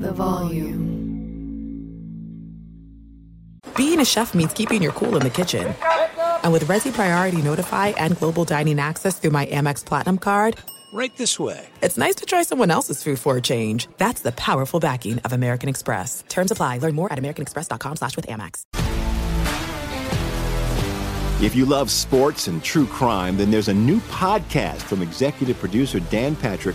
the volume. Being a chef means keeping your cool in the kitchen. And with Resi Priority Notify and Global Dining Access through my Amex Platinum card, Right this way. it's nice to try someone else's food for a change. That's the powerful backing of American Express. Terms apply. Learn more at americanexpress.com slash with Amex. If you love sports and true crime, then there's a new podcast from executive producer Dan Patrick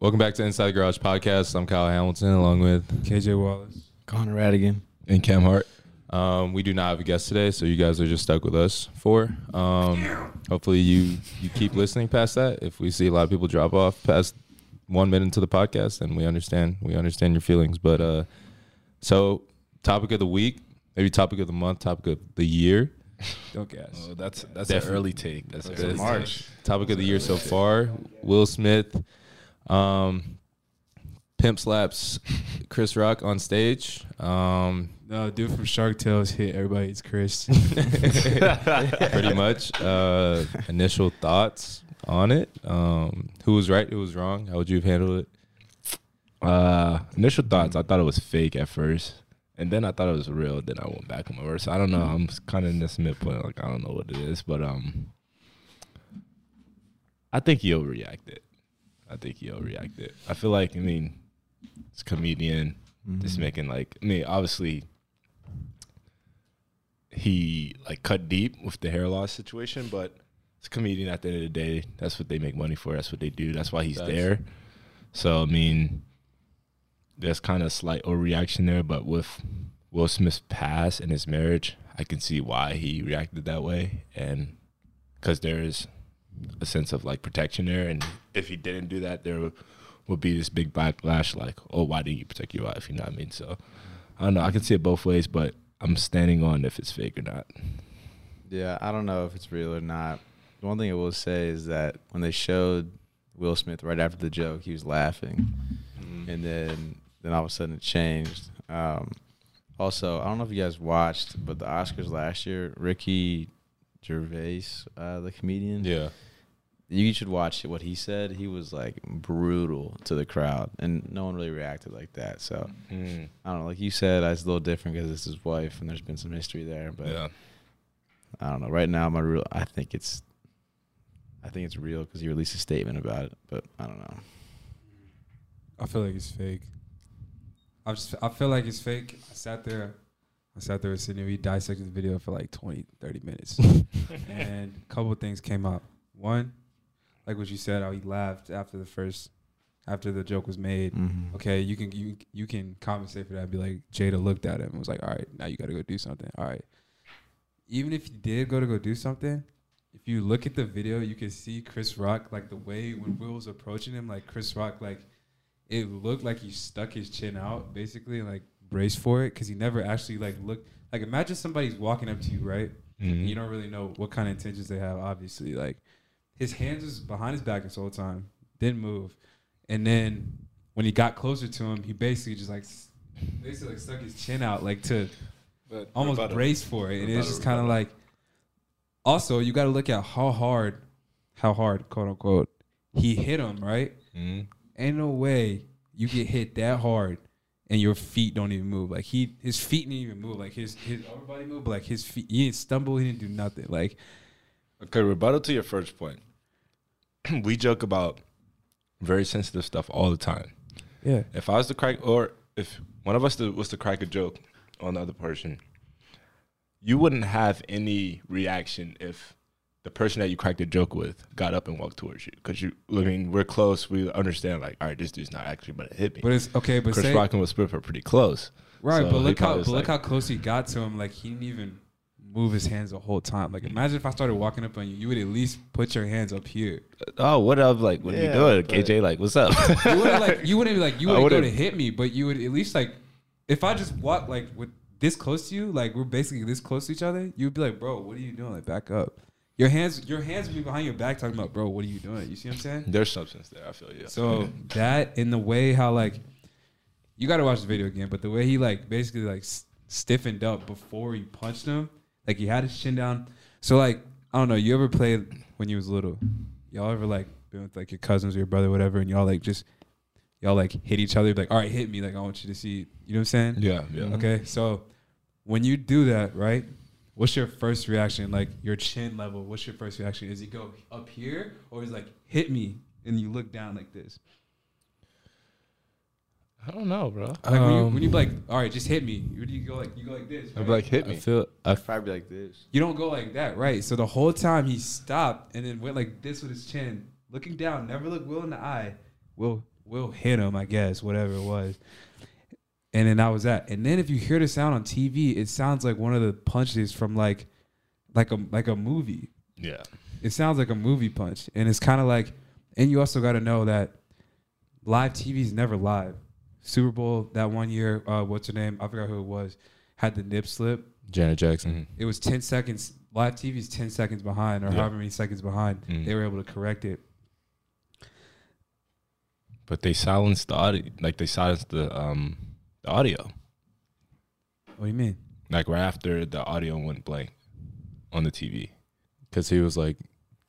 Welcome back to Inside the Garage Podcast. I'm Kyle Hamilton along with KJ Wallace. Connor Radigan. and Cam Hart. Um, we do not have a guest today, so you guys are just stuck with us for. Um, hopefully you you keep listening past that. If we see a lot of people drop off past one minute into the podcast, then we understand we understand your feelings. But uh, so topic of the week, maybe topic of the month, topic of the year. Don't guess. Oh, that's that's Definitely. an early take. That's an That's early March. take. Topic of the year so far: Will Smith, um, pimp slaps Chris Rock on stage. Um, No, dude from Shark Tales hit everybody. It's Chris. pretty much. Uh, initial thoughts on it. Um, who was right? Who was wrong? How would you have handled it? Uh, initial thoughts. I thought it was fake at first, and then I thought it was real. Then I went back on my words. I don't know. I'm kind of in this midpoint. Like I don't know what it is, but um, I think he overreacted. I think he overreacted. I feel like I mean, it's a comedian just mm-hmm. making like I mean, obviously he like cut deep with the hair loss situation, but it's a comedian at the end of the day. That's what they make money for. That's what they do. That's why he's there. So I mean, there's kind of a slight overreaction there, but with Will Smith's past and his marriage, I can see why he reacted that way, and because there is a sense of like protection there, and if he didn't do that, there would be this big backlash, like, oh, why didn't you protect your wife? You know what I mean? So I don't know. I can see it both ways, but I'm standing on if it's fake or not. Yeah, I don't know if it's real or not. The one thing I will say is that when they showed Will Smith right after the joke, he was laughing, and then then all of a sudden it changed. Um, also, I don't know if you guys watched, but the Oscars last year, Ricky Gervais, uh, the comedian, Yeah. You should watch what he said. He was like brutal to the crowd, and no one really reacted like that. So Mm. I don't know. Like you said, it's a little different because it's his wife, and there's been some history there. But Yeah. I don't know. Right now, my real. I think it's. I think it's real because he released a statement about it, but I don't know. I feel like it's fake. I just I feel like it's fake. I sat there, I sat there sitting there. We dissected the video for like 20, 30 minutes, and a couple of things came up. One, like what you said, how he laughed after the first, after the joke was made. Mhm. Okay, you can you you can compensate for that. Be like Jada looked at him and was like, "All right, now you got to go do something." All right. Even if you did go to go do something, if you look at the video, you can see Chris Rock like the way when Will was approaching him, like Chris Rock, like it looked like he stuck his chin out basically, and, like braced for it because he never actually like looked. Like imagine somebody's walking up to you, right? Mhm. You don't really know what kind of intentions they have. Obviously, like his hands was behind his back this whole time, didn't move, and then when he got closer to him, he basically just like basically like stuck his chin out, like to But almost rebuttal. braced for it, and it's just kind of like. Also, you got to look at how hard, how hard, quote unquote, he hit him. Right? Mhm. Ain't no way you get hit that hard and your feet don't even move. Like he, his feet didn't even move. Like his his upper body moved, but like his feet, he didn't stumble. He didn't do nothing. Like Okay, rebuttal to your first point. we joke about very sensitive stuff all the time. yeah, If I was to crack, or if one of us was to crack a joke on the other person, you wouldn't have any reaction if the person that you cracked a joke with got up and walked towards you because you. I mean, we're close. We understand. Like, all right, this dude's not actually going to hit me. But it's okay. But Chris say, Rock and Will Smith are pretty close. right. So but look how but was look how close he got to him. Like he didn't even move his hands the whole time. Like imagine if I started walking up on you, you would at least put your hands up here. Uh, oh, what up? Like, what are you doing, KJ? Like, what's up? You wouldn't like you wouldn't be like you wouldn't go to hit me, but you would at least like if I just walk like with this close to you, like we're basically this close to each other, you'd be like, bro, what are you doing? Like back up. Your hands your hands would be behind your back talking about, bro, what are you doing? You see what I'm saying? There's substance there. I feel you. So that in the way how like you got to watch the video again, but the way he like basically like stiffened up before he punched him, like he had his chin down. So like I don't know, you ever played when you was little? Y'all ever like been with like your cousins or your brother, or whatever, and y'all like just y'all like hit each other, like all right, hit me, like I want you to see. You know what I'm saying? yeah, yeah. Mm-hmm. Okay, so when you do that, right? What's your first reaction? Like your chin level. What's your first reaction? Is he go up here or is like hit me and you look down like this? I don't know, bro. Like when you Um, when you be like, all right, just hit me. You, you go like you go like this. I'd right? be like, hit I me. feel I Probably like this. You don't go like that, right? So the whole time he stopped and then went like this with his chin, looking down, never look Will in the eye. Will Will hit him, I guess, whatever it was. And then that was that. And then if you hear the sound on TV, it sounds like one of the punches from like like a like a movie. Yeah. It sounds like a movie punch. And it's kind of like and you also got to know that live TV is never live. Super Bowl that one year, uh, what's her name? I forgot who it was. Had the nip slip Janet Jackson. it was 10 seconds live tv is 10 seconds behind or Yeah. however many seconds behind Mm. they were able to correct it But they silenced the audio. Like they silenced the um the audio. what do you mean Like right after the audio went blank on the TV. because he was like,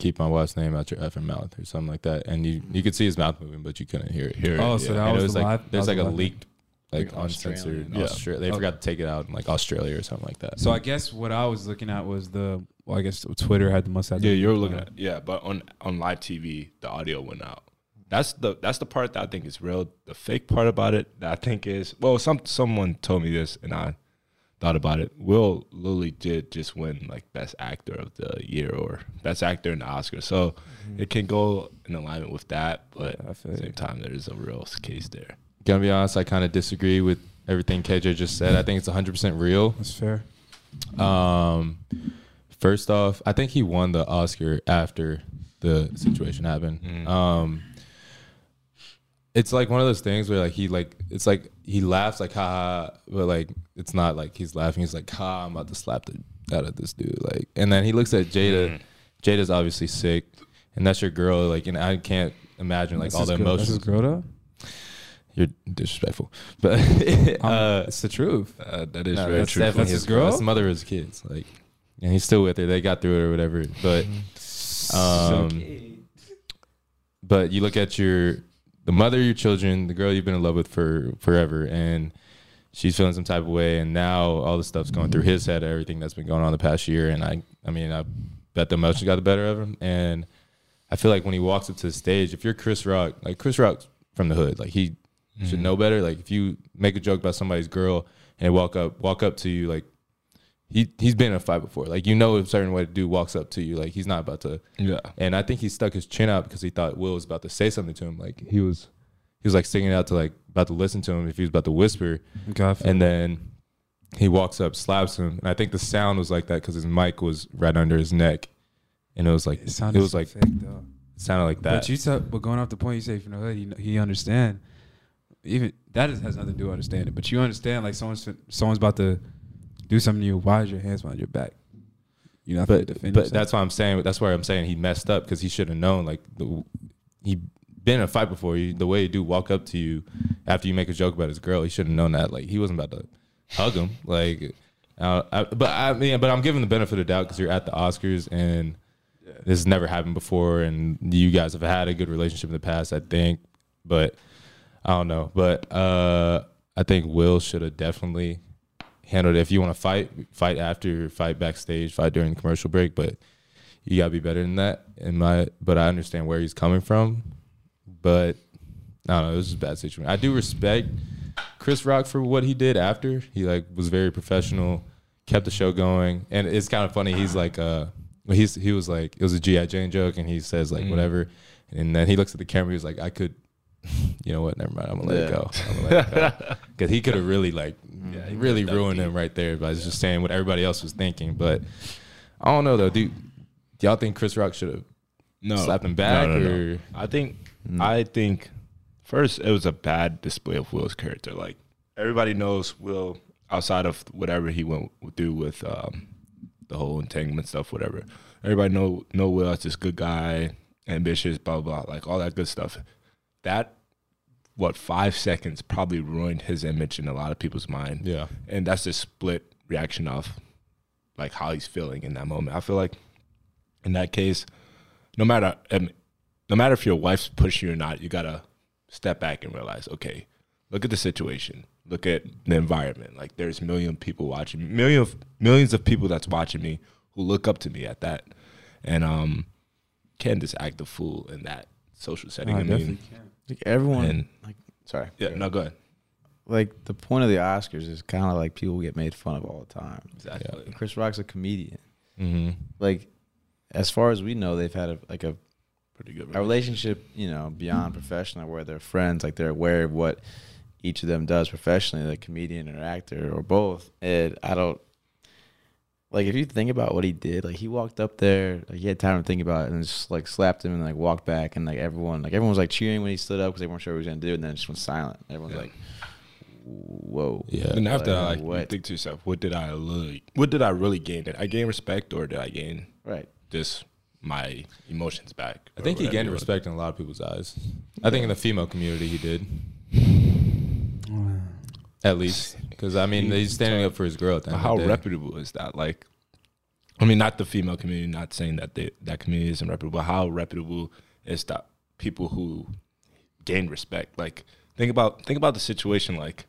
"Keep my wife's name out your effing mouth" or something like that, and you you could see his mouth moving, but you couldn't hear it. Hear it, Oh, so yeah. that And was it was the like live- there's was like the a leaked, like Like uncensored. Yeah. Yeah. Austra- they Okay. forgot oh. to take it out in like Australia or something like that. so i guess what i was looking at was the well i guess twitter had the must have Yeah, you were looking at yeah, but on on live TV, the audio went out. That's the that's the part that I think is real. The fake part about it that I think is well, some someone told me this and I thought about it. Will Lilly did just win like best actor of the year or best actor in the Oscar, so it can go in alignment with that. But Yeah, at feel the you. same time, there is a real case there. Gonna be honest, I kind of disagree with everything KJ just said. I think it's 100 percent real. that's fair Um, first off, I think he won the Oscar after the situation happened. Mm. Um, it's like one of those things where like he like it's like he laughs like ha, ha but like it's not like he's laughing. He's like ha, I'm about to slap the out of this dude. Like, and then he looks at Jada. Mm. Jada's obviously sick, and that's your girl. Like, and I can't imagine like That's all his the girl- that's emotions. his girl though You're disrespectful, but Um, uh, it's the truth Uh, that is no, very that's true. definitely That's his his girl. girl? That's the mother of his kids. Like, and he's still with her. They got through it or whatever. But, um, but you look at your the mother of your children, the girl you've been in love with for forever, and she's feeling some type of way, and now all the stuff's going through his head, everything that's been going on the past year, and I, I mean, I bet the emotions got the better of him, and I feel like when he walks up to the stage, if you're Chris Rock, like Chris Rock's from the hood, like he should mm-hmm. know better. Like if you make a joke about somebody's girl and walk up, walk up to you, like he he's been in a fight before. Like you know a certain way to do walks up to you. Like he's not about to. Yeah. And I think he stuck his chin out because he thought Will was about to say something to him. Like he was, he was like sticking out to like about to listen to him if he was about to whisper. God, And then he walks up, slaps him, and I think the sound was like that because his mic was right under his neck, and it was like it it, sounded was like fake though it sounded like that. But you said, but going off the point you say from the hood, he, he understand. Even that is, has nothing to do with understanding. But you understand, like someone's someone's about to do something to you. Why is your hands behind your back? You know, but but yourself. that's why I'm saying. That's why I'm saying he messed up because he should have known. Like the, he been in a fight before. You, the way a dude walk up to you after you make a joke about his girl, he should have known that. Like he wasn't about to hug him. Like, uh, I, but I mean, but I'm giving the benefit of doubt because you're at the Oscars and this has never happened before, and you guys have had a good relationship in the past, I think. But I don't know. But uh, I think Will should have definitely handled it. If you want to fight, fight after, fight backstage, fight during the commercial break. But you gotta be better than that. In my, but I understand where he's coming from. But I don't know. This is a bad situation. I do respect Chris Rock for what he did after. He like was very professional, kept the show going, and it's kind of funny. He's like, uh, he's he was like, it was a GI Jane joke, and he says like whatever, and then he looks at the camera. He was like, I could, you know what? Never mind. I'm gonna let it Yeah. go. I'm gonna let it go because he could have really like, he really ruined deep. him right there by just saying what everybody else was thinking. But I don't know though, dude. Do y'all think Chris Rock should have no slapped him back No, no, no. or? I think I think first it was a bad display of Will's character. Like everybody knows Will outside of whatever he went through with um, the whole entanglement stuff, whatever. Everybody know know Will as this good guy, ambitious, blah blah, blah like all that good stuff. That what five seconds probably ruined his image in a lot of people's mind. Yeah. and that's a split reaction of like how he's feeling in that moment. I feel like in that case, no matter um, no matter if your wife's pushing you or not, you gotta step back and realize, okay, look at the situation, look at the environment. Like there's million people watching, million of, millions of people that's watching me who look up to me at that, and um, can't just act a fool in that social setting. I I mean, can. Like everyone, And- like sorry, yeah, no, go ahead. like the point of the Oscars is kind of like people get made fun of all the time. Exactly. And Chris Rock's a comedian. Mm-hmm. Like, as far as we know, they've had a, like a Pretty good. a relationship, you know, beyond professional, where they're friends, like they're aware of what each of them does professionally, like comedian or actor or both. And I don't like if you think about what he did, like he walked up there, like he had time to think about it, and just like slapped him and like walked back, and like everyone, like everyone was like cheering when he stood up because they weren't sure what he was gonna do, and then it just went silent. Everyone's Yeah. like, "Whoa!" Yeah. And after that, Like, like, you think to yourself, what did I really, what did I really gain? Did I gain respect or did I gain Right. just my emotions back? I think he gained respect in a lot of people's eyes. I think in the female community he did, at least, because I mean he's standing up for his girl. At the end how of the day. reputable is that? Like, I mean, not the female community, not saying that they, that community isn't reputable, how reputable is that people who gain respect? Like, think about think about the situation. Like,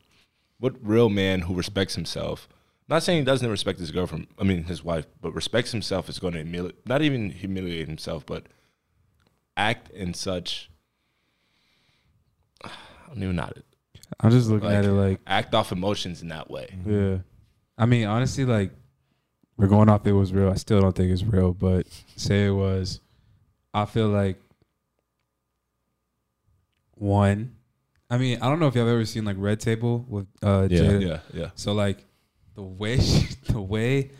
what real man who respects himself? Not saying he doesn't respect his girlfriend. I mean, his wife, but respects himself is going to humiliate, not even humiliate himself, but act in such. I don't even know how to I'm just looking like, at it like, act off emotions in that way. yeah. I mean, honestly, like, we're going off it was real. I still don't think it's real, but say it was. I feel like one. I mean, I don't know if y'all ever seen like Red Table with uh Yeah. Jada. Yeah, yeah. So like the way she, the way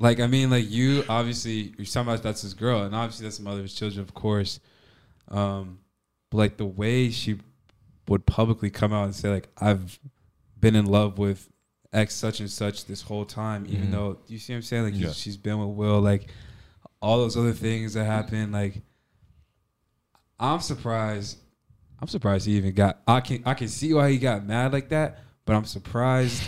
like I mean like you obviously you're talking about that's his girl and obviously that's the mother of his children of course. Um but like the way she would publicly come out and say like I've been in love with X such and such this whole time even Mhm. though you see what I'm saying like Yeah. she's been with Will like all those other things that happened like I'm surprised I'm surprised he even got. I can I can see why he got mad like that, but I'm surprised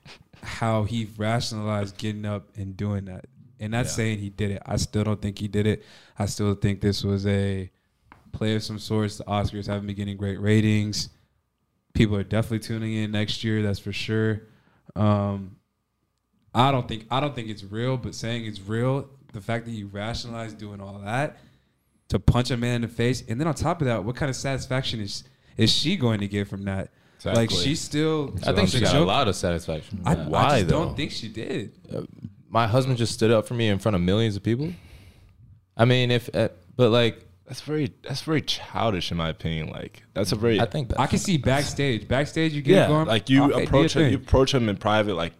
how he rationalized getting up and doing that. And not Yeah. saying he did it. I still don't think he did it. I still think this was a play of some sorts. The Oscars haven't been getting great ratings. People are definitely tuning in next year. That's for sure. Um, I don't think I don't think it's real, but saying it's real, the fact that you rationalize doing all that to punch a man in the face, and then on top of that, what kind of satisfaction is is she going to get from that? Like Exactly. she's still. I think she the got a lot of satisfaction. I, Yeah. I just though? don't think she did. my husband just stood up for me in front of millions of people. I mean, if uh, but like That's very that's very childish in my opinion. Like that's a very I think that I can see backstage. Backstage, you get yeah. going. Like you okay, approach him, you approach him in private. Like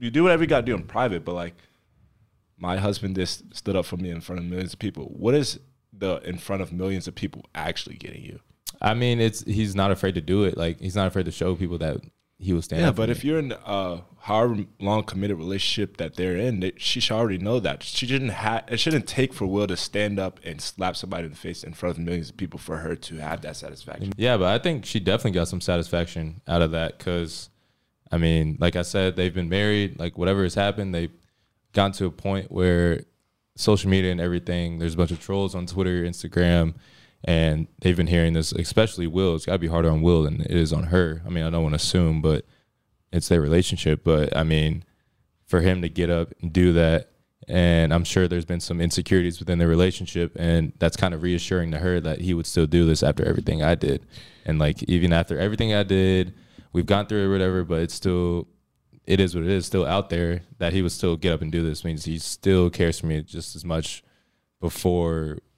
you do whatever you got to do in private. But like my husband just stood up for me in front of millions of people. What is the in front of millions of people actually getting you? I mean, it's he's not afraid to do it. Like he's not afraid to show people that he will stand. Yeah, but if you're in a however long committed relationship that they're in, they, she should already know that. She didn't have. It shouldn't take for Will to stand up and slap somebody in the face in front of millions of people for her to have that satisfaction. Yeah, but I think she definitely got some satisfaction out of that because, I mean, like I said, they've been married. Like whatever has happened, they've gotten to a point where social media and everything. There's a bunch of trolls on Twitter, Instagram, and they've been hearing this. Especially Will. It's got to be harder on Will than it is on her. I mean, I don't want to assume, but it's their relationship. But I mean, for him to get up and do that. And I'm sure there's been some insecurities within their relationship, and that's kind of reassuring to her that he would still do this after everything I did, and like even after everything I did, we've gone through it, or whatever. But it's still, it is what it is. Still out there that he would still get up and do this means he still cares for me just as much before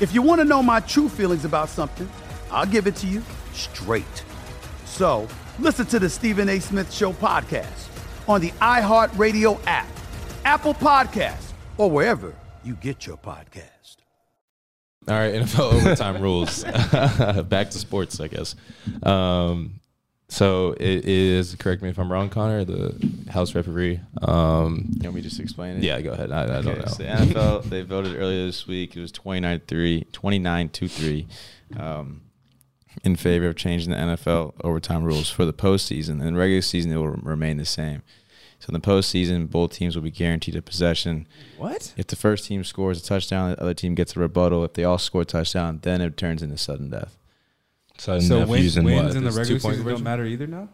If you want to know my true feelings about something, I'll give it to you straight. So listen to the Stephen A. Smith Show podcast on the iHeartRadio app, Apple Podcasts, or wherever you get your podcast. All right, NFL overtime rules. Back to sports, I guess. Um, so it is. Correct me if I'm wrong, Connor. The house referee. Um, You want me just explain it? yeah, go ahead. I, I don't know. so the NFL, they voted earlier this week. It was 29-3, 29-2-3 um, in favor of changing the NFL overtime rules for the postseason. In the regular season, it will remain the same. So in the postseason, both teams will be guaranteed a possession. What? If the first team scores a touchdown, the other team gets a rebuttal. If they all score a touchdown, then it turns into sudden death. Sudden So death win, wins what? in the This regular two-point season don't matter either now.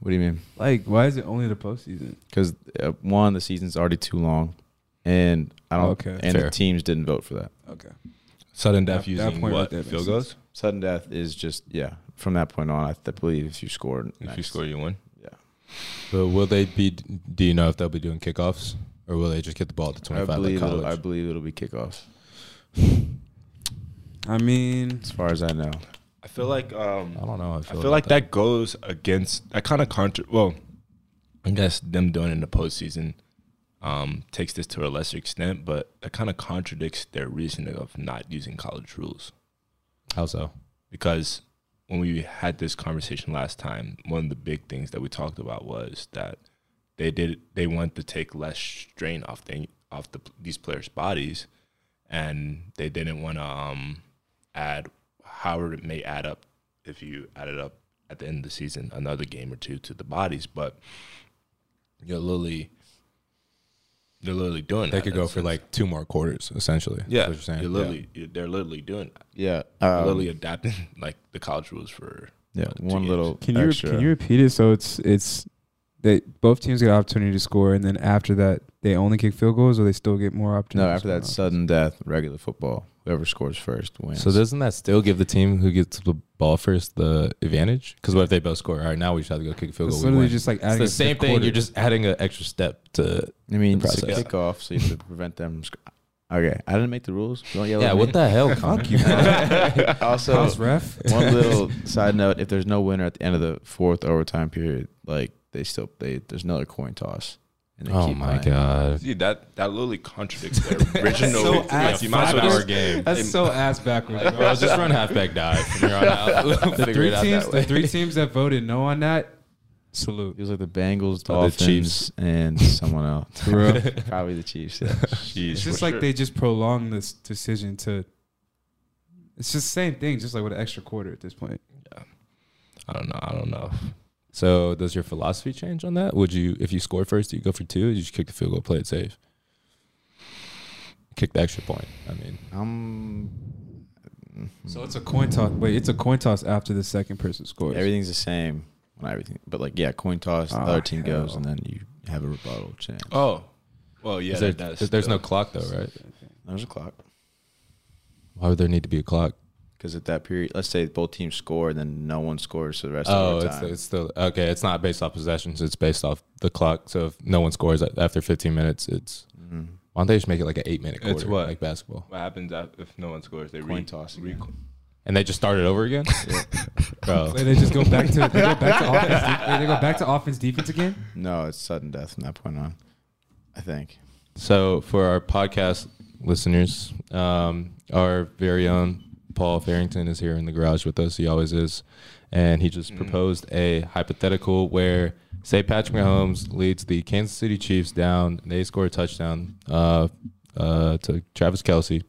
What do you mean? Like, why is it only the postseason? Because uh, one, the season's already too long, and I don't. Okay. and Fair. the teams didn't vote for that. Okay. Sudden death that using point what? there makes Field sense. goals? Sudden death is just yeah. From that point on, I th- believe if you score, If you score, you win. yeah. But will they be? Do you know if they'll be doing kickoffs or will they just get the ball at the I 25 like believe it'll. I believe it'll be kickoffs. I mean, As far as I know, I feel like um, I don't know. I I feel, feel like that goes against that kind of contra. Well, I guess them doing it in the postseason um, takes this to a lesser extent, but that kind of contradicts their reasoning of not using college rules. How so? Because when we had this conversation last time, one of the big things that we talked about was that they did they want to take less strain off the off the these players' bodies, and they didn't want to um, add however it may add up if you add it up at the end of the season another game or two to the bodies, but you're literally they're literally doing They that could go a for sense. like two more quarters, essentially. Yeah, what you're saying. you're literally you're- they're literally doing that. yeah, um, literally adapting like the college rules for yeah. two One games. little can you extra. can you repeat it? So it's it's they both teams get an opportunity to score, and then after that they only kick field goals, or they still get more opportunities. no, after that, sudden death, regular football. Whoever scores first wins. So doesn't that still give the team who gets the ball first the advantage? Because what if they both score? All right, now we just have to go kick a field It's goal. we literally just like it's the a same thing. quarter. You're just adding an extra step to. I mean, the it's a process. kickoff, so you have to prevent them. From sc- okay, I didn't make the rules. Don't yell Yeah, at me. what the hell? Fuck you. also, House ref. one little side note: if there's no winner at the end of the fourth overtime period, like they still they there's another coin toss. And they Oh keep my playing. god. Dude, that that literally contradicts their original. so like, ass you might as well backwards. just game. That's so ass backwards. Bro, Bro. just run halfback dive from here on out. the three it out teams, that the three teams that voted no on that, Salute. It was like the Bengals, Oh, the Dolphins, Chiefs. and someone else. Probably the Chiefs. Yeah. Jeez, It's just like sure. they just prolonged this decision to. It's just the same thing, just like with an extra quarter at this point. Yeah. I don't know. I don't know. So does your philosophy change on that? Would you, if you score first, do you go for two? Or you just kick the field goal, play it safe? Kick the extra point. I mean, Um, So it's a coin toss. Wait, it's a coin toss after the second person scores. everything's the same when everything, but like yeah, coin toss. The Ah, other team goes, and then you have a rebuttal chance. Oh, well, yeah. there, that- that's there's no clock though, right? There's a clock Why would there need to be a clock? Because at that period, let's say both teams score, and then no one scores for the rest Oh, of the it's, time. it's still okay. It's not based off possessions. It's based off the clock. So if no one scores after 15 minutes, it's Mhm. why don't they just make it like an eight minute quarter, It's what? like basketball, What happens if no one scores? They Coin re- toss re- and they just start it over again, bro. Wait, they just go back to they go back to offense. de- they go back to offense defense again. No, it's sudden death from that point on. I think. So for our podcast listeners, um, our very own Paul Farrington is here in the garage with us. He always is, and he just proposed a hypothetical where, say, Patrick Mahomes leads the Kansas City Chiefs down. They score a touchdown uh, uh, to Travis Kelce.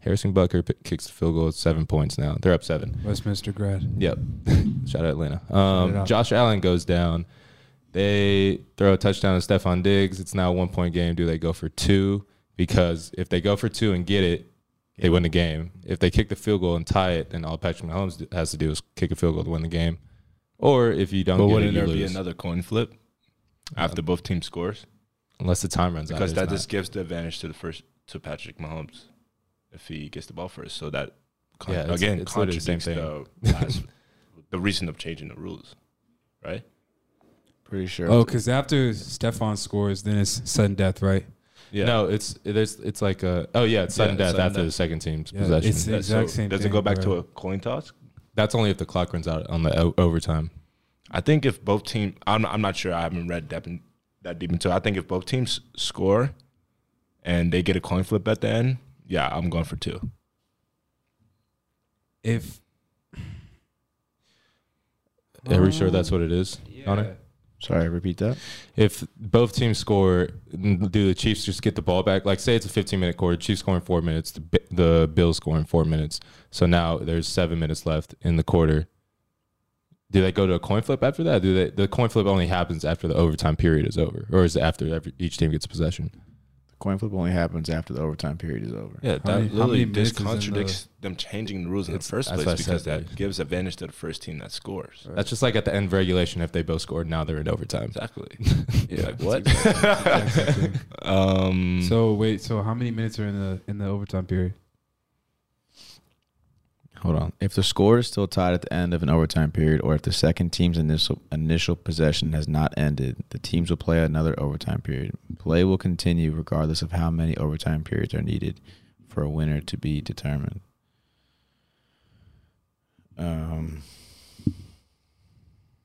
Harrison Butker p- kicks the field goal at seven points now. They're up seven. Westminster grad. Yep. Shout out Atlanta. Um. Josh Allen goes down. They throw a touchdown to Stefon Diggs. It's now a one point game. Do they go for two? Because if they go for two and get it, they win the game. If they kick the field goal and tie it, then all Patrick Mahomes has to do is kick a field goal to win the game. Or if you don't But get wouldn't it, you there be another coin flip after um, both teams scores? Unless the time runs Because out. Because that it's just gives the advantage to the first to Patrick Mahomes if he gets the ball first. So that con- Yeah, it's- again it's literally the same contradicts the last, the reason of changing the rules, right? Pretty sure. Oh, because after Stefon scores, then it's sudden death, right? Yeah. No, it's there's it's like a oh yeah, it's sudden Yeah, death sudden after death. the second team's Yeah, possession. it's the exact so same Does thing, it go back bro. to a coin toss? That's only if the clock runs out on the o- overtime. I think if both teams, I'm, I'm not sure. I haven't read that, in, that deep into. it. I think if both teams score and they get a coin flip at the end, yeah, I'm going for two. If Are we sure that's um, what it is, Connor? Sorry, repeat that. if both teams score, do the Chiefs just get the ball back? Like, say it's a 15 minute quarter, Chiefs scoring four minutes, the, the Bills scoring four minutes. So now there's seven minutes left in the quarter. Do they go to a coin flip after that? Do they? The coin flip only happens after the overtime period is over, or is it after every, each team gets possession? The coin flip only happens after the overtime period is over. Yeah, How that many- how literally many this minutes is in the- contradicts them changing the rules in the first place because said, that dude. gives advantage to the first team that scores. That's just like at the end of regulation. If they both scored, now they're in overtime. Exactly. Yeah. Like, what? Exactly- exact same thing. um, So wait, so how many minutes are in the in the overtime period? Hold on. If the score is still tied at the end of an overtime period, or if the second team's initial initial possession has not ended, the teams will play another overtime period. Play will continue regardless of how many overtime periods are needed for a winner to be determined. Um,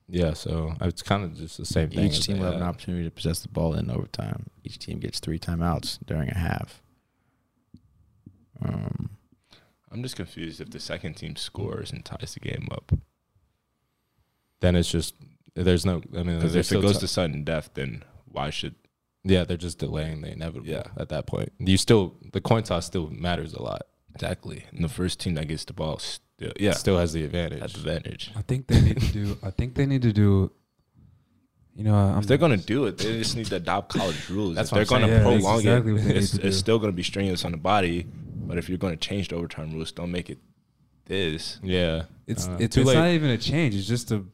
Yeah, so it's kind of just the same thing. each team will have an opportunity to possess the ball in overtime. Each team gets three timeouts during a half. Um, I'm just confused if the second team scores and ties the game up. Then it's just there's no. I mean, Because if it goes ti- to sudden death, then why should Yeah, they're just delaying the inevitable. Yeah. At that point, you still the coin toss still matters a lot. exactly? And the first team that gets the ball, still, yeah, still has the advantage. advantage. I think they need to do. I think they need to do. You know, I'm, If they're gonna do it, they just need to adopt college rules. That's if what they're I'm gonna saying. Yeah, prolong exactly it, it's, to it's still gonna be strenuous on the body. But if you're gonna change the overtime rules, don't make it this. yeah, It's Uh, it's, it's not even a change. It's just a.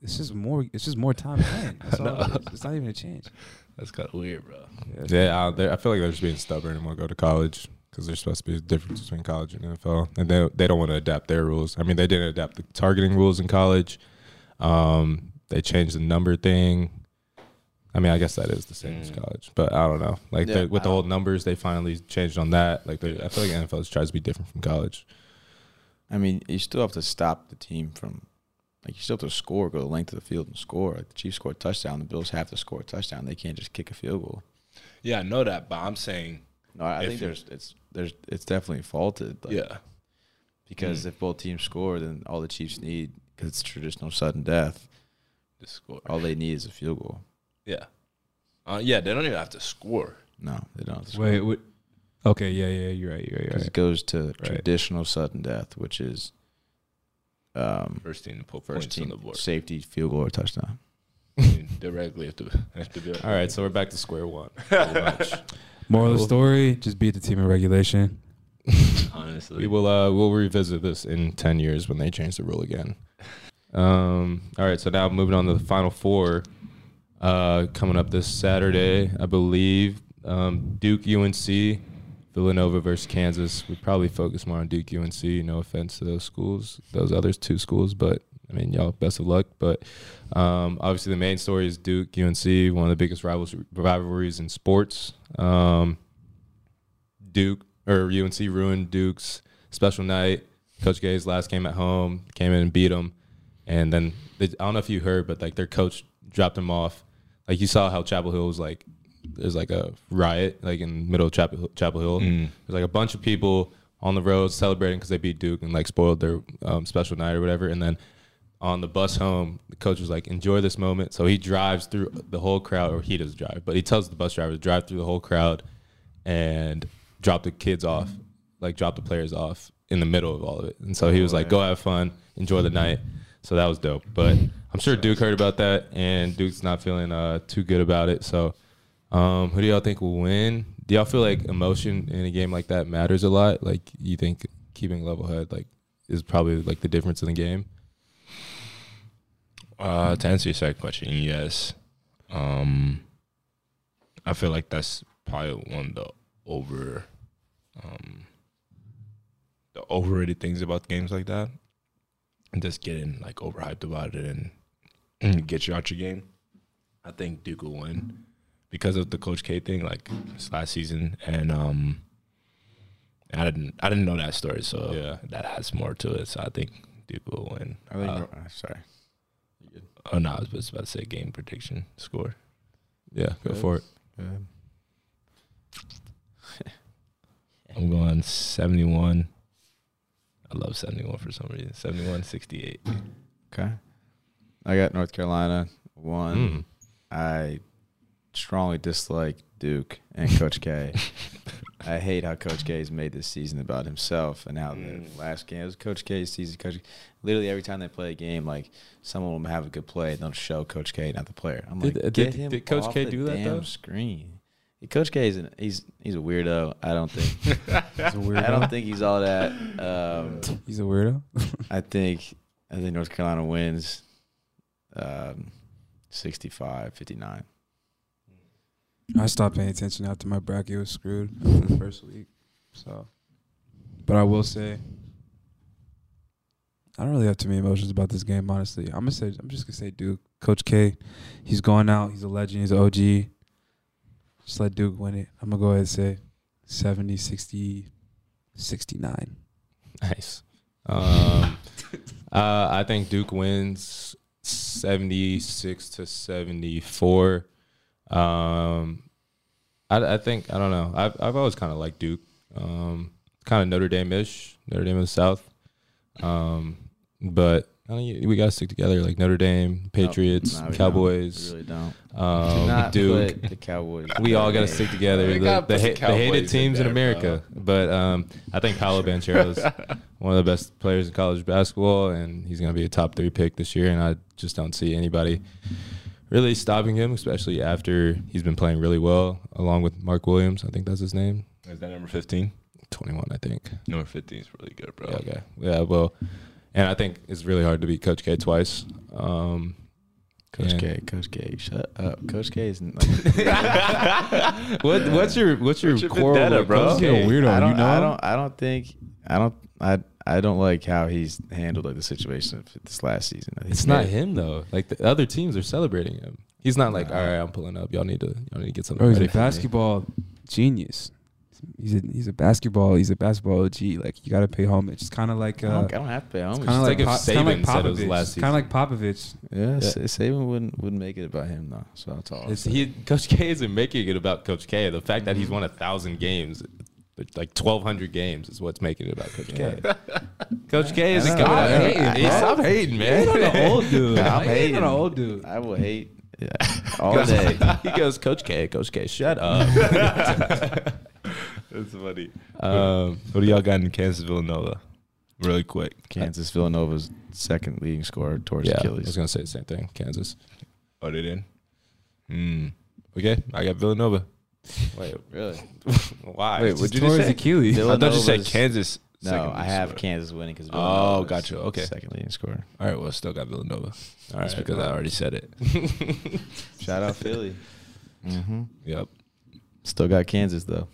It's just more. It's just more time playing. That's all it is. Not even a change. That's kind of weird, bro. yeah. I, I feel like they're just being stubborn and want to go to college because there's supposed to be a difference between college and NFL, and they they don't want to adapt their rules. I mean, they didn't adapt the targeting rules in college. Um, they changed the number thing. I mean, I guess that is the same as Mm. college, but I don't know. Like Yeah, they- with the I whole numbers, they finally changed on that. Like I feel like NFL just tries to be different from college. I mean, you still have to stop the team from, like, you still have to score, go the length of the field and score. Like, the Chiefs score a touchdown, the Bills have to score a touchdown. They can't just kick a field goal. Yeah, I know that, but I'm saying, No, I think you- there's it's there's it's definitely faulted. Like, yeah, because if both teams score, then all the Chiefs need because it's traditional sudden death. to score. All they need is a field goal. Yeah. Uh, yeah, they don't even have to score. No, they don't. Have to score. Wait. Okay, yeah, yeah, you're right, you're right, you're Because right. it goes to traditional sudden death, which is um, First team to put first points team on the board. safety, field goal, or touchdown. I directly have to have to do it. All right, so we're back to square one. pretty much. Moral of the story: just beat the team in regulation. honestly. We will uh we'll revisit this in ten years when they change the rule again. Um all right, so now moving on to the final four. Uh coming up this Saturday, I believe. Um Duke UNC, Villanova versus Kansas. We probably focus more on Duke UNC, no offense to those schools, those other two schools, but I mean y'all best of luck. But um obviously the main story is Duke UNC, one of the biggest rivals rivalries in sports. Um Duke or UNC ruined Duke's special night. Coach K's last game at home came in and beat them, and then they, I don't know if you heard, but like their coach dropped them off. Like you saw how Chapel Hill was like, there's like a riot like in middle of Chapel Chapel Hill. There's like a bunch of people on the road celebrating because they beat Duke and like spoiled their um, special night or whatever, and then. On the bus home, the coach was like, "Enjoy this moment." So he drives through the whole crowd, or he doesn't drive, but he tells the bus driver to drive through the whole crowd, and drop the kids off, like drop the players off in the middle of all of it. And so he was like, "Go have fun, enjoy the night." So that was dope. But I'm sure Duke heard about that, and Duke's not feeling uh, too good about it. So, um, who do y'all think will win? Do y'all feel like emotion in a game like that matters a lot? Like you think keeping level head like is probably like the difference in the game? Uh, to answer your second question, yes. Um, I feel like that's probably one of the over, um, the overrated things about games like that. And just getting like overhyped about it and, and get you out your game. I think Duke will win because of the Coach K thing, like this last season, and um, I didn't I didn't know that story, so Yeah. that has more to it. So I think Duke will win. I think. Uh, uh, sorry. Oh no, I was just about to say game prediction score. Yeah, go for it. Good. I'm going 71. I love 71 for some reason. 71 68. Okay. I got North Carolina one. Mm. I strongly dislike Duke and Coach K. I hate how Coach K has made this season about himself and how the last game it was Coach K's season. Coach, literally every time they play a game, like someone will have a good play, and they'll show Coach K, not the player. I'm like, Did- get did- him did Coach off K the do that, damn though? Screen. Coach K is an, he's he's a weirdo. I don't think He's a weirdo. I don't think he's all that. Um, He's a weirdo. I think I think North Carolina wins um 65 59. I stopped paying attention after my bracket was screwed after the first week. So, but I will say, I don't really have too many emotions about this game. Honestly, I'm gonna say, I'm just gonna say Duke. Coach K, he's going out. He's a legend. He's an OG. Just let Duke win it. I'm gonna go ahead and say 70, 60, 69. Nice. Um, uh, I think Duke wins 76 to 74. Um, I, I think, I don't know. I've, I've always kind of liked Duke. Um, kind of Notre Dame ish, Notre Dame of the South. Um, but we got to stick together like Notre Dame, Patriots, No, we don't. Cowboys, We really don't. Um, not Duke. the Cowboys. We all got to stick together. We The, gotta the, the ha- the hated Cowboys in teams in, there, America. But um, I think Paolo Banchero is one of the best players in college basketball, and he's going to be a top three pick this year. And I just don't see anybody really stopping him, especially after he's been playing really well, along with Mark Williams. I think that's his name. Is that number 15? 21, I think. Number 15 is really good, bro. Yeah, okay. Yeah, well, and I think it's really hard to beat Coach K twice. Um, Coach Yeah. K, Coach K, shut up. Coach K is like, what what's your what's your, What's your quarrel vendetta, bro? Coach You're weirdo. I don't, you know I don't, I don't think, I don't, I, I don't like how he's handled like the situation of this last season. I think It's not made- him though. Like the other teams are celebrating him. He's not like, all right, I'm pulling up. Y'all need to, y'all need to get something. Bro, he's ready a basketball genius. He's a he's a basketball. He's a basketball OG. Like you got to pay homage. It's kind of like I uh, don't, I don't have to pay homage. kind of like like, if Po- like Saban said it was Popovich. Kind of like Popovich. yeah, Yeah. Saban wouldn't wouldn't make it about him though. So that's all. I'll It's, he, Coach K isn't making it about Coach K. The fact that he's won a thousand games, like 1,200 games, is what's making it about Coach K. Coach K is I know. coming out. I'm hating, hey, bro. stop hating, man. the old dude. I'm Like, he ain't hating. an old dude. I will hate yeah, all day. he goes, Coach K, Coach K, shut up. That's funny. um, What do y'all got in Kansas Villanova? Really quick. Kansas Villanova's second leading scorer towards yeah, I was gonna say the same thing. Kansas. Oh, they didn't. Hmm. Okay, I got Villanova. Wait, really? why? Wait, what'd you just Towards say? Achilles. I thought you said Kansas. No, I have scorer. Kansas winning because Oh, gotcha. Okay. second leading scorer. All right, well, still got Villanova. All That's right, because I already said it. Shout out Philly. hmm yep. Still got Kansas though.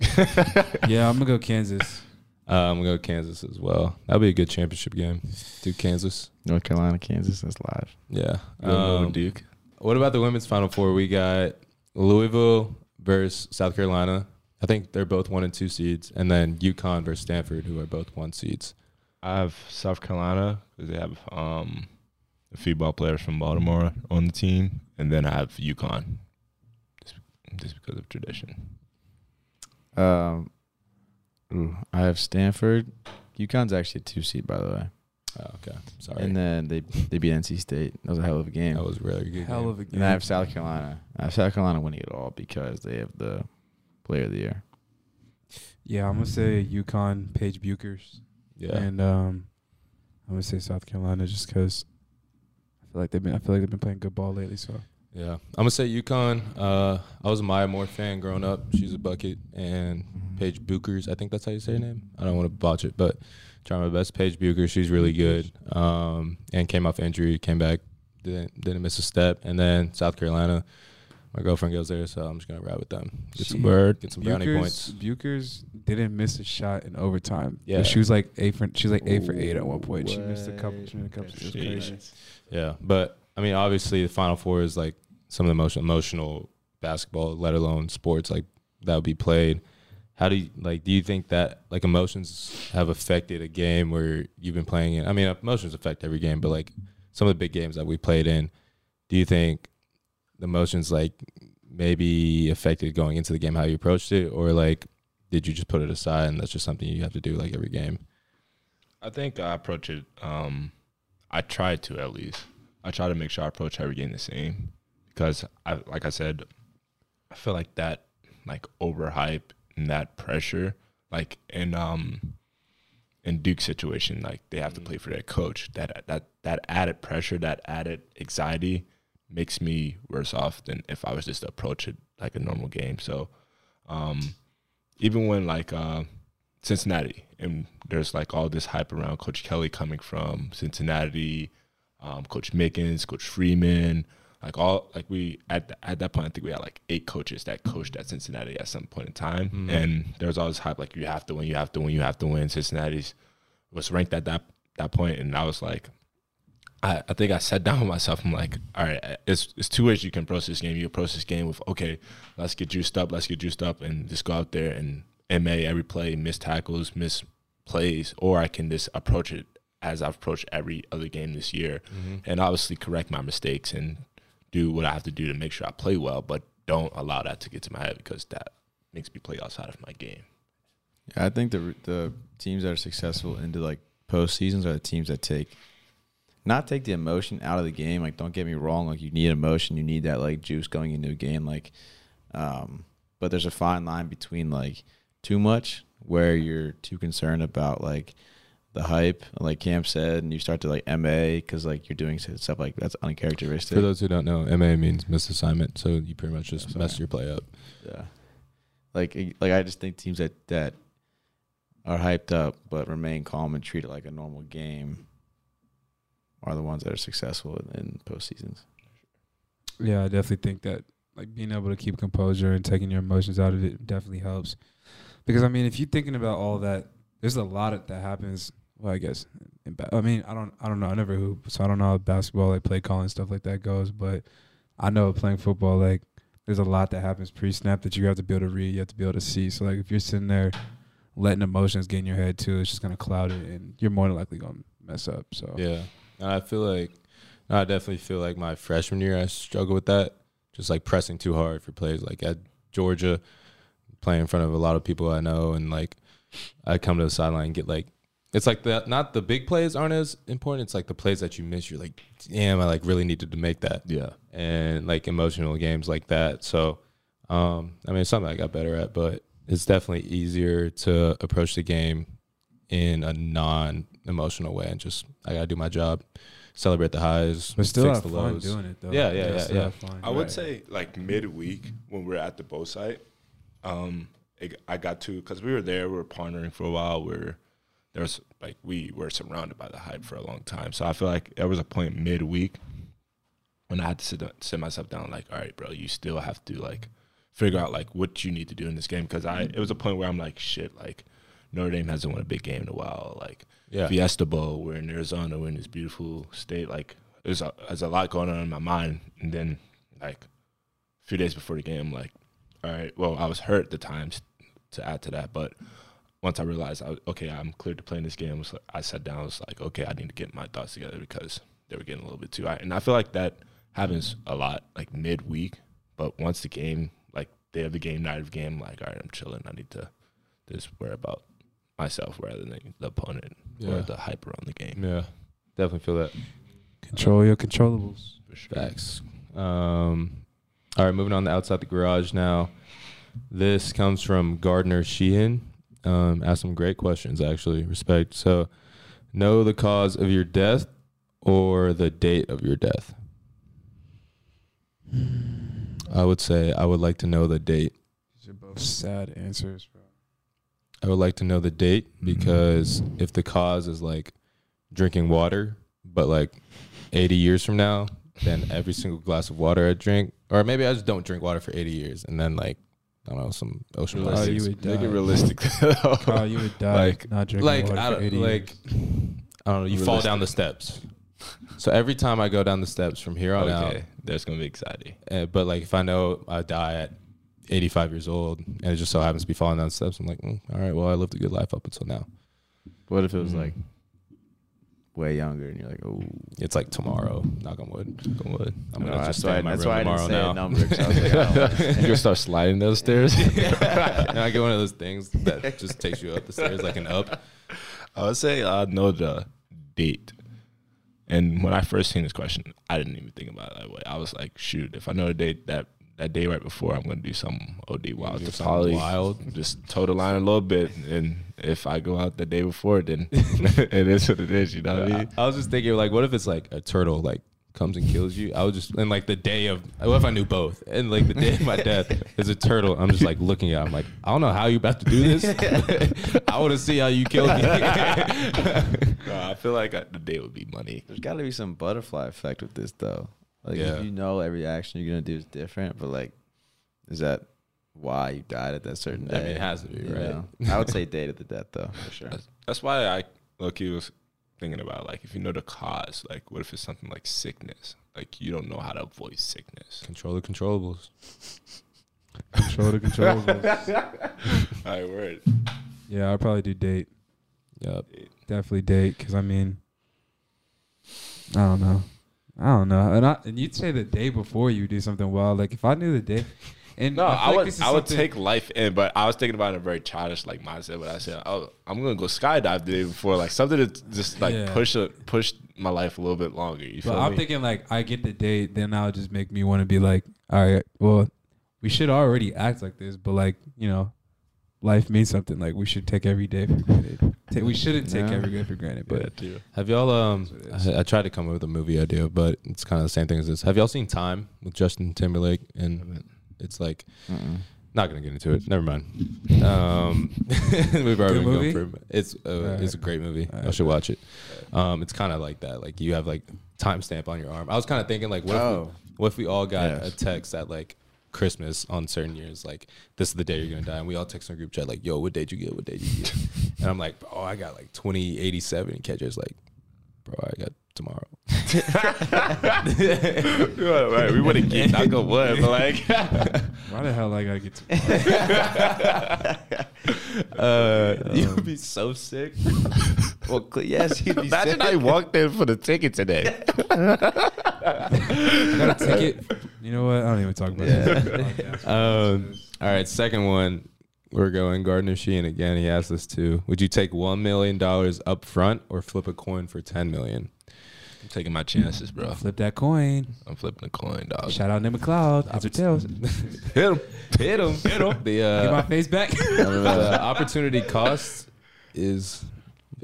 yeah, I'm gonna go Kansas. Uh, I'm gonna go Kansas as well. That'll be a good championship game. Duke, Kansas. North Carolina, Kansas. That's live. Yeah. Um, Duke. What about the women's final four? We got Louisville versus South Carolina. I think they're both one and two seeds, and then UConn versus Stanford, who are both one seeds. I have South Carolina because they have um, a few ball players from Baltimore on the team, and then I have UConn just, just because of tradition. Um, ooh, I have Stanford. UConn's actually a two seed, by the way. Oh, okay, sorry. And then they they beat NC State. That was a hell of a game. that was a really good. Hell game. of a game. and I have South Carolina. I have South Carolina winning it all because they have the player of the year. Yeah, I'm gonna say UConn, Paige Bueckers, Yeah. and um, I'm gonna say South Carolina just because I feel like they've been I feel like they've been playing good ball lately. So Yeah, I'm gonna say UConn. Uh, I was a Maya Moore fan growing up. She's a bucket, and Paige Bueckers. I think that's how you say her name. I don't want to botch it, but try my best. Paige Bueckers. She's really good. Um, and came off injury, came back, didn't didn't miss a step. And then South Carolina. My girlfriend goes there, so I'm just gonna ride with them. Get some Word. get some brownie points. Bueckers didn't miss a shot in overtime. Yeah. she was like eight for she was like eight for eight at one point. She missed a couple. She missed a couple. It was crazy. Yeah, but I mean, obviously, the Final Four is like some of the most emotional basketball, let alone sports, like that would be played. How do you like? Do you think that like emotions have affected a game where you've been playing it? I mean, emotions affect every game, but like some of the big games that we played in, do you think the emotions like maybe affected going into the game how you approached it, or like did you just put it aside and that's just something you have to do like every game? I think I approach it. Um, I try to at least. I try to make sure I approach every game the same because I, like I said, I feel like that like overhype and that pressure, like in um, in Duke's situation, like they have to play for their coach. That that that added pressure, that added anxiety, makes me worse off than if I was just to approach it like a normal game. So, um, even when like uh, Cincinnati and there's like all this hype around Coach Kelly coming from Cincinnati, um, Coach Mickens, Coach Freeman, like all like we at the, at that point I think we had like eight coaches that coached at Cincinnati at some point in time, and there was all this hype like you have to win, you have to win, you have to win. Cincinnati's was ranked at that that point, and I was like. I, I think I sat down with myself. I'm like, all right, it's it's two ways you can approach this game. You approach this game with, okay, let's get juiced up, let's get juiced up, and just go out there and MA every play, miss tackles, miss plays, or I can just approach it as I've approached every other game this year, and obviously correct my mistakes and do what I have to do to make sure I play well, but don't allow that to get to my head because that makes me play outside of my game. Yeah, I think the the teams that are successful into like postseasons are the teams that take not take the emotion out of the game. Like, don't get me wrong. Like, you need emotion, you need that like juice going into a game. Like, um, but there's a fine line between like too much, where you're too concerned about like the hype, like Cam said, and you start to like MA because like you're doing stuff like that's uncharacteristic. For those who don't know, MA means missed assignment, so you pretty much just mess your play up. Yeah. Like like I just think teams that that are hyped up but remain calm and treat it like a normal game are the ones that are successful in, in postseasons. Yeah, I definitely think that like being able to keep composure and taking your emotions out of it definitely helps. Because I mean, if you're thinking about all that, there's a lot of, that happens. Well, I guess. I mean, I don't, I don't know. I never hoop, so I don't know how basketball, like play calling stuff like that goes. But I know playing football, like there's a lot that happens pre-snap that you have to be able to read, you have to be able to see. So like if you're sitting there letting emotions get in your head too, it's just gonna cloud it, and you're more than likely gonna mess up. So Yeah, and I feel like I definitely feel like my freshman year I struggled with that, just like pressing too hard for plays. Like at Georgia, playing in front of a lot of people I know, and like I come to the sideline and get like it's like the not the big plays aren't as important. It's like the plays that you miss. You're like, damn, I like really needed to make that. Yeah. and like emotional games like that. So, um, I mean, it's something I got better at, but it's definitely easier to approach the game in a non-emotional way and just I gotta do my job, celebrate the highs, But still fix have the fun lows. doing it though. Yeah, yeah, yeah, still yeah. I would say like midweek when we are at the boat site, um, it, I got to because we were there, we were partnering for a while. We're there was like we were surrounded by the hype for a long time, so I feel like there was a point midweek when I had to sit down- sit myself down, like, all right, bro, you still have to like figure out like what you need to do in this game because I it was a point where I'm like, shit, like Notre Dame hasn't won a big game in a while, like Yeah. Fiesta Bowl, we're in Arizona, we're in this beautiful state. Like there's a, there's a lot going on in my mind. And then like a few days before the game, like, all right, well, I was hurt at the times to add to that, but once I realized, I was, okay, I'm cleared to play in this game, I I sat down, I was like, okay, I need to get my thoughts together because they were getting a little bit too high. And I feel like that happens a lot, like midweek. But once the game, like day of the game, night of the game, like, all right, I'm chilling. I need to just worry about myself rather than the opponent Yeah. or the hype around the game. Yeah, definitely feel that. control your controllables. For sure. Facts. Um, all right, moving on to outside the garage now. This comes from Gardner Sheehan. Um, asked some great questions, actually. Respect. So, know the cause of your death or the date of your death? I would say I would like to know the date. These are both sad answers, bro. I would like to know the date because if the cause is like drinking water, but like 80 years from now, then every single glass of water I drink, or maybe I just don't drink water for 80 years, and then like I don't know some ocean Kyle, plastics. you would Make it die. realistic. Kyle, you would die Like- not drinking like water I for don't, 80 like years. I don't know. You fall down the steps. So every time I go down the steps from here on out, okay, there's gonna be exciting. uh, but like if I know I die at 85 years old and it just so happens to be falling down the steps, I'm like, mm, all right, well I lived a good life up until now. What if it was like way younger and you're like, oh, It's like tomorrow. Knock on wood. Knock on wood. I'm No, gonna that's just why- stay in my that's room why I didn't tomorrow say a now. number, 'cause I like, I You're gonna start sliding those stairs. and I get one of those things that just takes you up the stairs like an up. I would say I know the date. And when I first seen this question, I didn't even think about it that way. I was like, shoot, if I know the date that that day right before, I'm gonna do some OD wild. do to something wild. Just toe the line a little bit. And if I go out the day before, then it is what it is. You know what I mean? I was just thinking, like, what if it's like a turtle like comes and kills you? I was just and like the day of what if I knew both? And like the day of my death is a turtle. I'm just like looking at. it. I'm like, I don't know how you about to do this. I want to see how you kill me. No, I feel like uh, the day would be money. there's got to be some butterfly effect with this though. Like Yeah. if you know every action you're gonna do is different, but like, is that why you died at that certain day? I mean, it has to be, You right? know? I would say date of the death though, for sure. That's, that's why I look. He was thinking about like if you know the cause, like what if it's something like sickness? Like you don't know how to avoid sickness. Control the controllables. Control the controllables. All right, word. yeah, I'd probably do date. Yep. Definitely date, because I mean, I don't know. I don't know. And, I, and you'd say the day before you do something wild. Like if I knew the day, and No, I, I, like would I would take life in, but I was thinking about it in a very childish like mindset. But I said, oh, I'm gonna go skydive the day before, like something to just like Yeah. push a, push my life a little bit longer. You But feel I'm me? thinking like I get the date, then that'll just make me want to be like, all right, well, we should already act like this, but like you know, life means something. Like we should take every day for granted. Ta- we shouldn't take Yeah. every day for granted, but yeah, Have y'all um? That's what it is. I, I tried to come up with a movie idea, but it's kind of the same thing as this. Have y'all seen Time with Justin Timberlake? And it's like Mm-mm. not gonna get into it. Never mind. Um, we've already Good been movie? going for. It's uh, Alright. it's a great movie. I should watch it. Um, it's kind of like that. Like you have like timestamp on your arm. I was kind of thinking like, what if Oh. we, what if we all got Yes. a text at like Christmas on certain years, like this is the day you're gonna die, and we all text in a group chat like, yo, what date you get? What date you get? and I'm like, oh, I got like 2087, and Kedja's like, bro, I got tomorrow. right, we wouldn't get knock on what, but like why the hell I gotta get to? Uh, you would be so sick. Well, yes, you'd be imagine sick. I walked in for the ticket today. I got a ticket. You know what? I don't even talk about Yeah. this. Um, all right, second one. We're going Gardner Sheehan again. He asked us to. Would you take one million dollars up front or flip a coin for ten million? I'm taking my chances, bro. Flip that coin. I'm flipping a coin, dog. Shout out Nick McLeod. Heads or tails. Hit him! Hit him! Hit him! The Get my uh, face back. the opportunity cost is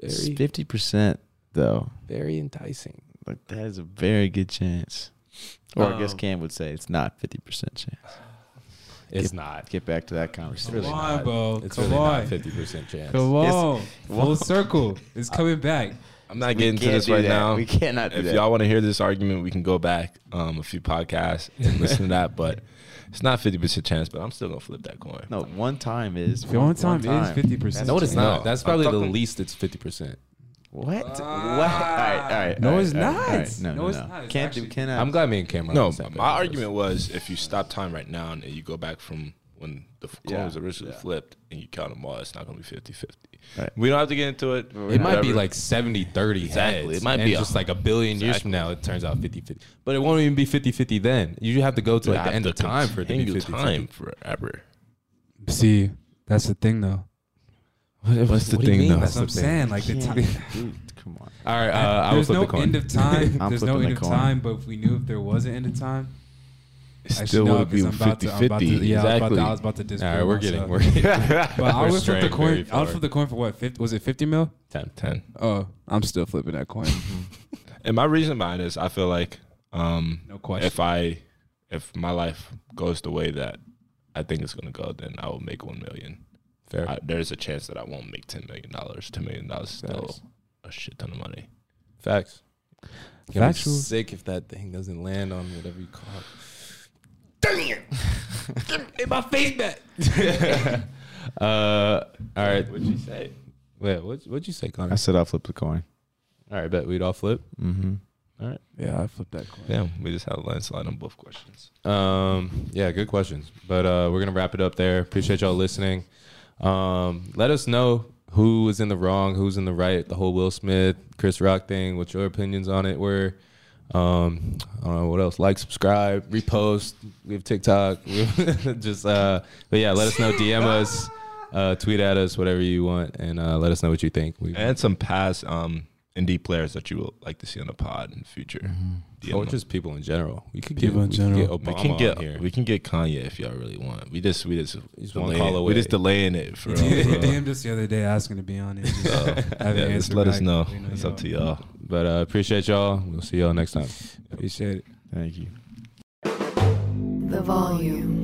very Fifty percent though. very enticing. Like that is a very good chance. Or I guess Um, Cam would say it's not fifty percent chance. It's Get- not. Get back to that conversation. Come on, bro. It's Come really on. not fifty percent chance. Come on. Whoa. Full circle. It's coming back. I'm not We getting to can't this do right that. now. We cannot do If that. y'all want to hear this argument, we can go back um, a few podcasts and listen to that. But it's not 50% chance, but I'm still going to flip that coin. No, one time is One time is 50%. No, it's No, not. That's I'm probably the talking- least. It's fifty percent. What? Ah. what? All right, all right. No, all right, it's all right, not. all right. No, No, no, it's no. not. It's Can't actually- do. Cannot. I'm glad me and Cameron. No, on the same page my on argument was if you stop time right now and you go back from when the f- coin Yeah, was originally yeah. flipped and you count them all, it's not going to be 50 50. Right. We don't have to get into it. It might be like 70 30 Exactly. heads. It might and be just like a billion years from now, it turns out 50 50. But it won't even be 50 50 then. You have to go to like the end of time for it to be 50 time forever. See, that's the thing, though. What's the What do you thing, mean though? That's what I'm saying. Like the time. Dude, come on. All right, uh, I will There's flip no the coin. end of time. There's no end the of coin. time. But if we knew if there was an end of time, It still would be because I'm about 50 to. I'm about to 50. yeah, I was about Exactly. to, I was about to disprove All right, we're getting, we're getting But I we're would flip the coin. I would far. flip the coin for what? 50, was it 50 mil? 10. 10. Oh, I'm still flipping that coin. And my reason behind this, I feel like um, No question. if I if my life goes the way that I think it's gonna go, then I will make one million. Fair. I, there's a chance that I won't make ten million dollars. Ten million dollars is still Facts. a shit ton of money. Facts. Gonna be sick if that thing doesn't land on whatever you call it. Damn! Get my face back. Uh, all right. What'd you say? Wait, what, what'd you say, Connor? I said I'll flip the coin. All right, bet we'd all flip. Mm-hmm. All right. Yeah, I flipped that coin. Damn, we just had a landslide on both questions. Um, yeah, good questions. But uh, we're gonna wrap it up there. Appreciate y'all listening. Um, let us know who was in the wrong, who's in the right. The whole Will Smith, Chris Rock thing. What your opinions on it were. Um, I don't know what else. Like, subscribe, repost. We have TikTok. We just uh, but yeah, let us know. DM us, uh, tweet at us, whatever you want, and uh, let us know what you think. We And some past um ND players that you would like to see on the pod in the future. Mm-hmm. DM or just people in general. We could People get, in we general. Could we get Obama can get here. we can get Kanye if y'all really want. We just we just He's one call away. We just delaying it for. He real, for. DM'd the other day asking to be on it. Just haven't Yeah, just answered let us back. know. It's up to y'all. But uh, appreciate y'all. We'll see y'all next time. Appreciate it. Thank you. The volume.